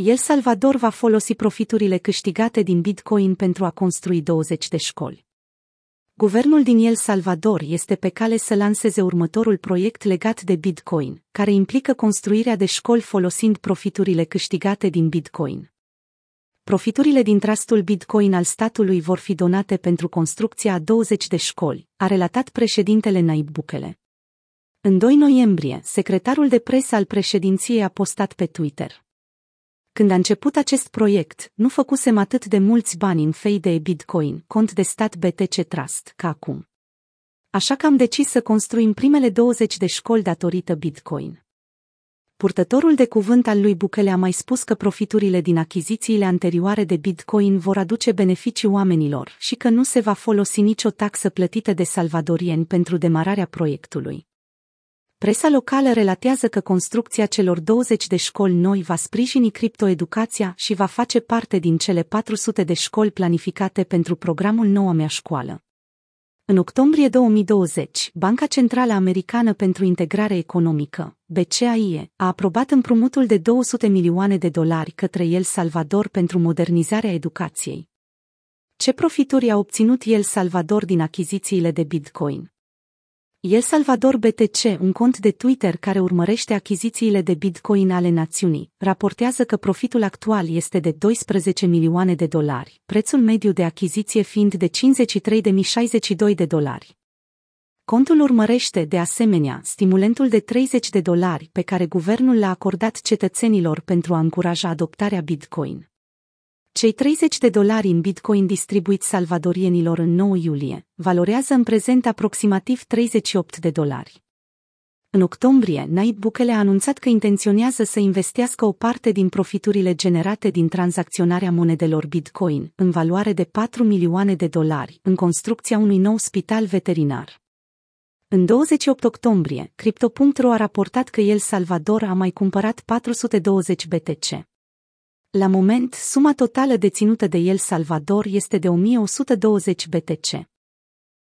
El Salvador va folosi profiturile câștigate din Bitcoin pentru a construi 20 de școli. Guvernul din El Salvador este pe cale să lanseze următorul proiect legat de Bitcoin, care implică construirea de școli folosind profiturile câștigate din Bitcoin. Profiturile din trustul Bitcoin al statului vor fi donate pentru construcția a 20 de școli, a relatat președintele Naib Bukele. În 2 noiembrie, secretarul de presă al președinției a postat pe Twitter. Când a început acest proiect, nu făcusem atât de mulți bani în fei de Bitcoin, cont de stat BTC Trust, ca acum. Așa că am decis să construim primele 20 de școli datorită Bitcoin. Purtătorul de cuvânt al lui Bukele a mai spus că profiturile din achizițiile anterioare de Bitcoin vor aduce beneficii oamenilor și că nu se va folosi nicio taxă plătită de salvadorieni pentru demararea proiectului. Presa locală relatează că construcția celor 20 de școli noi va sprijini criptoeducația și va face parte din cele 400 de școli planificate pentru programul Noua mea școală. În octombrie 2020, Banca Centrală Americană pentru Integrare Economică, BCAIE, a aprobat împrumutul de 200 milioane de dolari către El Salvador pentru modernizarea educației. Ce profituri a obținut El Salvador din achizițiile de Bitcoin? El Salvador BTC, un cont de Twitter care urmărește achizițiile de Bitcoin ale națiunii, raportează că profitul actual este de 12 milioane de dolari, prețul mediu de achiziție fiind de 53.062 de dolari. Contul urmărește, de asemenea, stimulentul de 30 de dolari pe care guvernul l-a acordat cetățenilor pentru a încuraja adoptarea Bitcoin. Cei 30 de dolari în bitcoin distribuiți salvadorienilor în 9 iulie valorează în prezent aproximativ 38 de dolari. În octombrie, Naib Bukele a anunțat că intenționează să investească o parte din profiturile generate din tranzacționarea monedelor Bitcoin, în valoare de 4 milioane de dolari, în construcția unui nou spital veterinar. În 28 octombrie, Crypto.ro a raportat că El Salvador a mai cumpărat 420 BTC. La moment, suma totală deținută de El Salvador este de 1120 BTC.